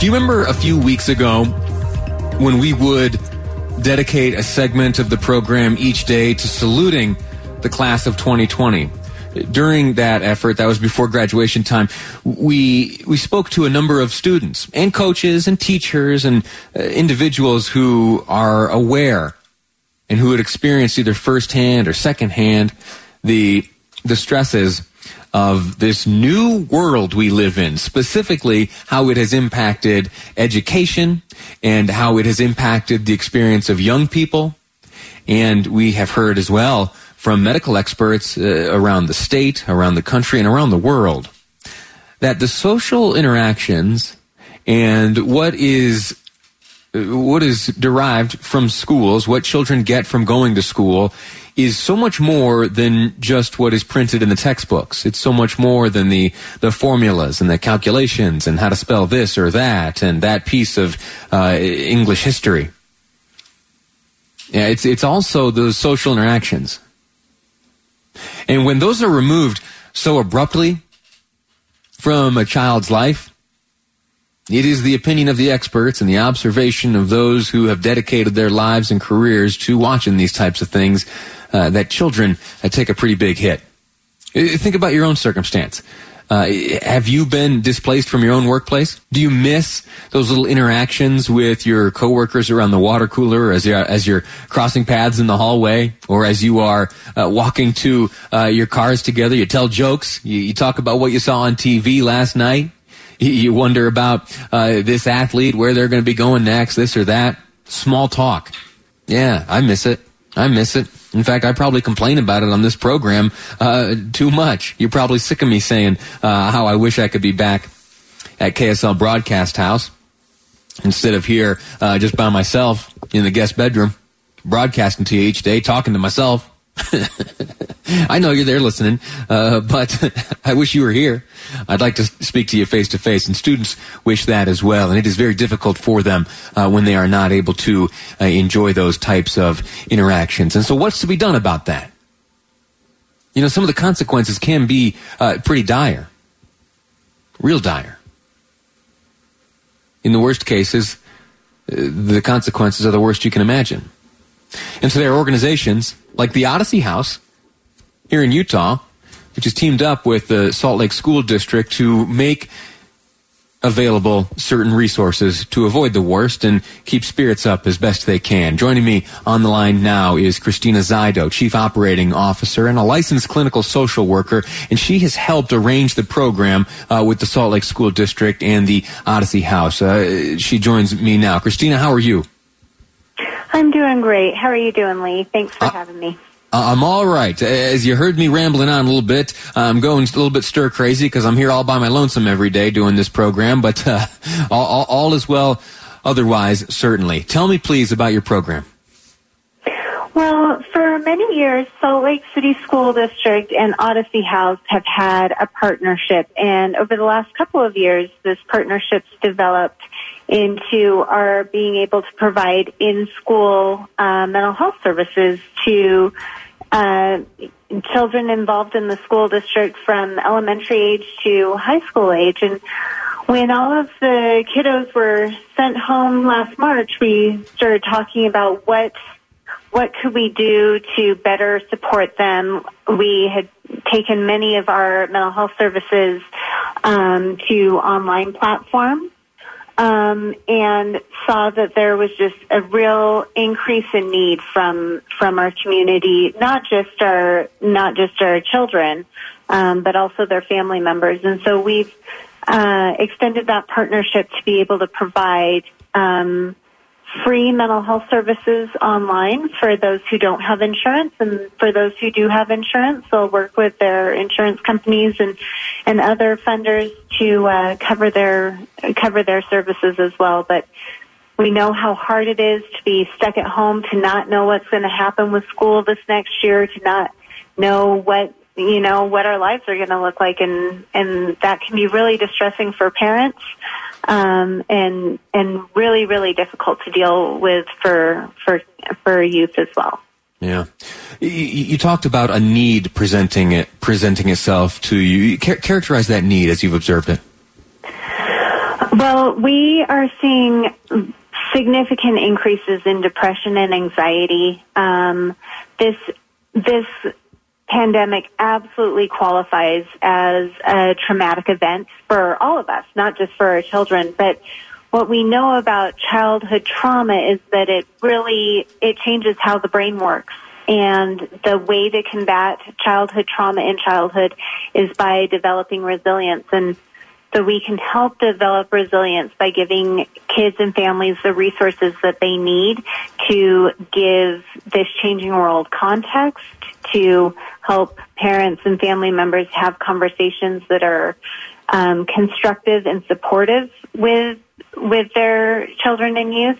Do you remember a few weeks ago when we would dedicate a segment of the program each day to saluting the class of 2020? During that effort, that was before graduation time, we we spoke to a number of students and coaches and teachers and uh, individuals who are aware and who had experienced either firsthand or secondhand the the stresses of this new world we live in, specifically how it has impacted education and how it has impacted the experience of young people. And we have heard as well from medical experts uh, around the state, around the country, and around the world that the social interactions and what is what is derived from schools, what children get from going to school, is so much more than just what is printed in the textbooks. It's so much more than the, the formulas and the calculations and how to spell this or that and that piece of uh, English history. Yeah, it's, it's also those social interactions. And when those are removed so abruptly from a child's life, it is the opinion of the experts and the observation of those who have dedicated their lives and careers to watching these types of things uh, that children uh, take a pretty big hit. Uh, think about your own circumstance. Uh, have you been displaced from your own workplace? Do you miss those little interactions with your coworkers around the water cooler as you're, as you're crossing paths in the hallway or as you are uh, walking to uh, your cars together? You tell jokes. You, you, talk about what you saw on TV last night. You wonder about uh, this athlete, where they're going to be going next, this or that. Small talk. Yeah, I miss it. I miss it. In fact, I probably complain about it on this program uh, too much. You're probably sick of me saying uh, how I wish I could be back at KSL Broadcast House instead of here uh, just by myself in the guest bedroom, broadcasting to you each day, talking to myself. I know you're there listening, uh, but I wish you were here. I'd like to speak to you face to face, and students wish that as well. And it is very difficult for them uh, when they are not able to uh, enjoy those types of interactions. And so, what's to be done about that? You know, some of the consequences can be uh, pretty dire, real dire. In the worst cases, uh, the consequences are the worst you can imagine. And so there are organizations like the Odyssey House here in Utah, which has teamed up with the Salt Lake School District to make available certain resources to avoid the worst and keep spirits up as best they can. Joining me on the line now is Christina Zidow, Chief Operating Officer and a licensed clinical social worker, and she has helped arrange the program uh, with the Salt Lake School District and the Odyssey House. Uh, she joins me now. Christina, how are you? I'm doing great. How are you doing, Lee? Thanks for uh, having me. I'm all right. As you heard me rambling on a little bit, I'm going a little bit stir crazy because I'm here all by my lonesome every day doing this program, but uh, all, all, all is well otherwise, certainly. Tell me, please, about your program. Well, for many years, Salt Lake City School District and Odyssey House have had a partnership. And over the last couple of years, this partnership's developed into our being able to provide in-school uh, mental health services to uh, children involved in the school district from elementary age to high school age. And when all of the kiddos were sent home last March, we started talking about what what could we do to better support them. We had taken many of our mental health services um, to online platforms um, and saw that there was just a real increase in need from from our community, not just our not just our children, um, but also their family members. And so we've uh, extended that partnership to be able to provide um, free mental health services online for those who don't have insurance. And for those who do have insurance they'll work with their insurance companies and and other funders to uh, cover their cover their services as well. But we know how hard it is to be stuck at home to not know what's going to happen with school this next year to not know what you know what our lives are going to look like. And and that can be really distressing for parents um, and and really really difficult to deal with for for for youth as well. Yeah, you, you talked about a need presenting it presenting itself to you. Char- characterize that need as you've observed it. Well, we are seeing significant increases in depression and anxiety. Um, this this pandemic absolutely qualifies as a traumatic event for all of us, not just for our children, but what we know about childhood trauma is that it really it changes how the brain works. And the way to combat childhood trauma in childhood is by developing resilience. And so we can help develop resilience by giving kids and families the resources that they need to give this changing world context, to help parents and family members have conversations that are um, constructive and supportive with with their children and youth,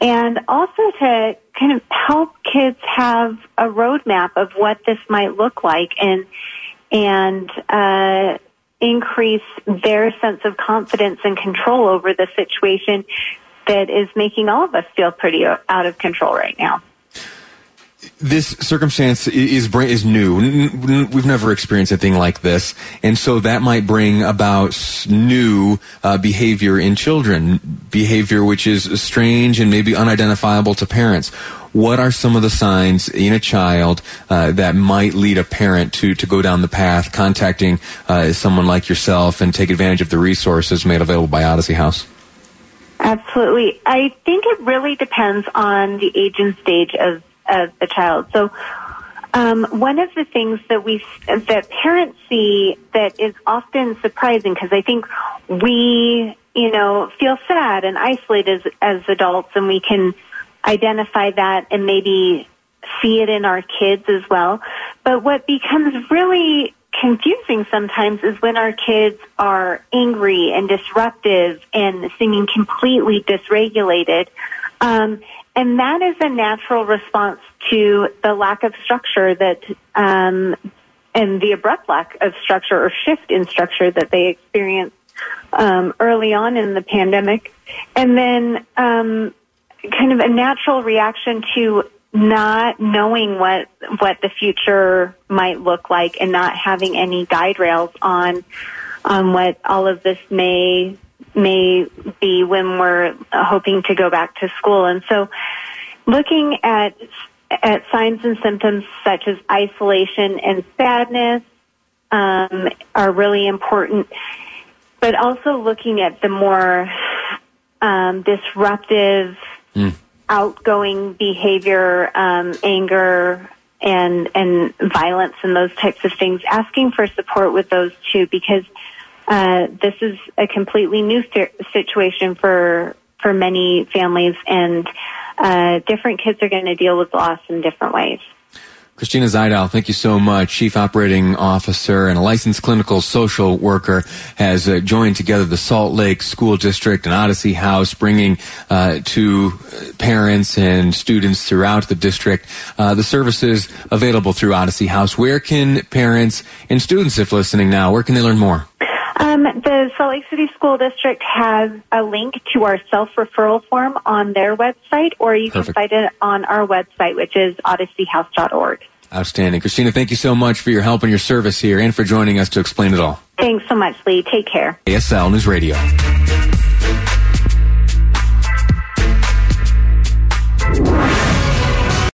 and also to kind of help kids have a roadmap of what this might look like and and uh, increase their sense of confidence and control over the situation that is making all of us feel pretty out of control right now this circumstance is is new. We've never experienced a thing like this, and so that might bring about new uh, behavior in children, behavior which is strange and maybe unidentifiable to parents. What are some of the signs in a child uh, that might lead a parent to to go down the path, contacting uh, someone like yourself and take advantage of the resources made available by Odyssey House? Absolutely. I think it really depends on the age and stage of of the child. So um, one of the things that we that parents see that is often surprising because I think we you know feel sad and isolated as, as adults and we can identify that and maybe see it in our kids as well. But what becomes really confusing sometimes is when our kids are angry and disruptive and seeming completely dysregulated. Um, and that is a natural response to the lack of structure that, um, and the abrupt lack of structure or shift in structure that they experienced um, early on in the pandemic. And then um, kind of a natural reaction to not knowing what what the future might look like and not having any guide rails on on what all of this may may be when we're hoping to go back to school. And so looking at at signs and symptoms such as isolation and sadness um, are really important, but also looking at the more um, disruptive, mm. outgoing behavior, um, anger, and and violence and those types of things. Asking for support with those too, because uh, this is a completely new situation for for many families, and uh, different kids are going to deal with loss in different ways. Christina Zidow, thank you so much. Chief Operating Officer and a licensed clinical social worker has uh, joined together the Salt Lake School District and Odyssey House, bringing uh, to parents and students throughout the district uh, the services available through Odyssey House. Where can parents and students, if listening now, where can they learn more? Um, the Salt Lake City School District has a link to our self-referral form on their website, or you Perfect. can find it on our website, which is odysseyhouse.org. Outstanding. Christina, thank you so much for your help and your service here and for joining us to explain it all. Thanks so much, Lee. Take care. KSL News Radio.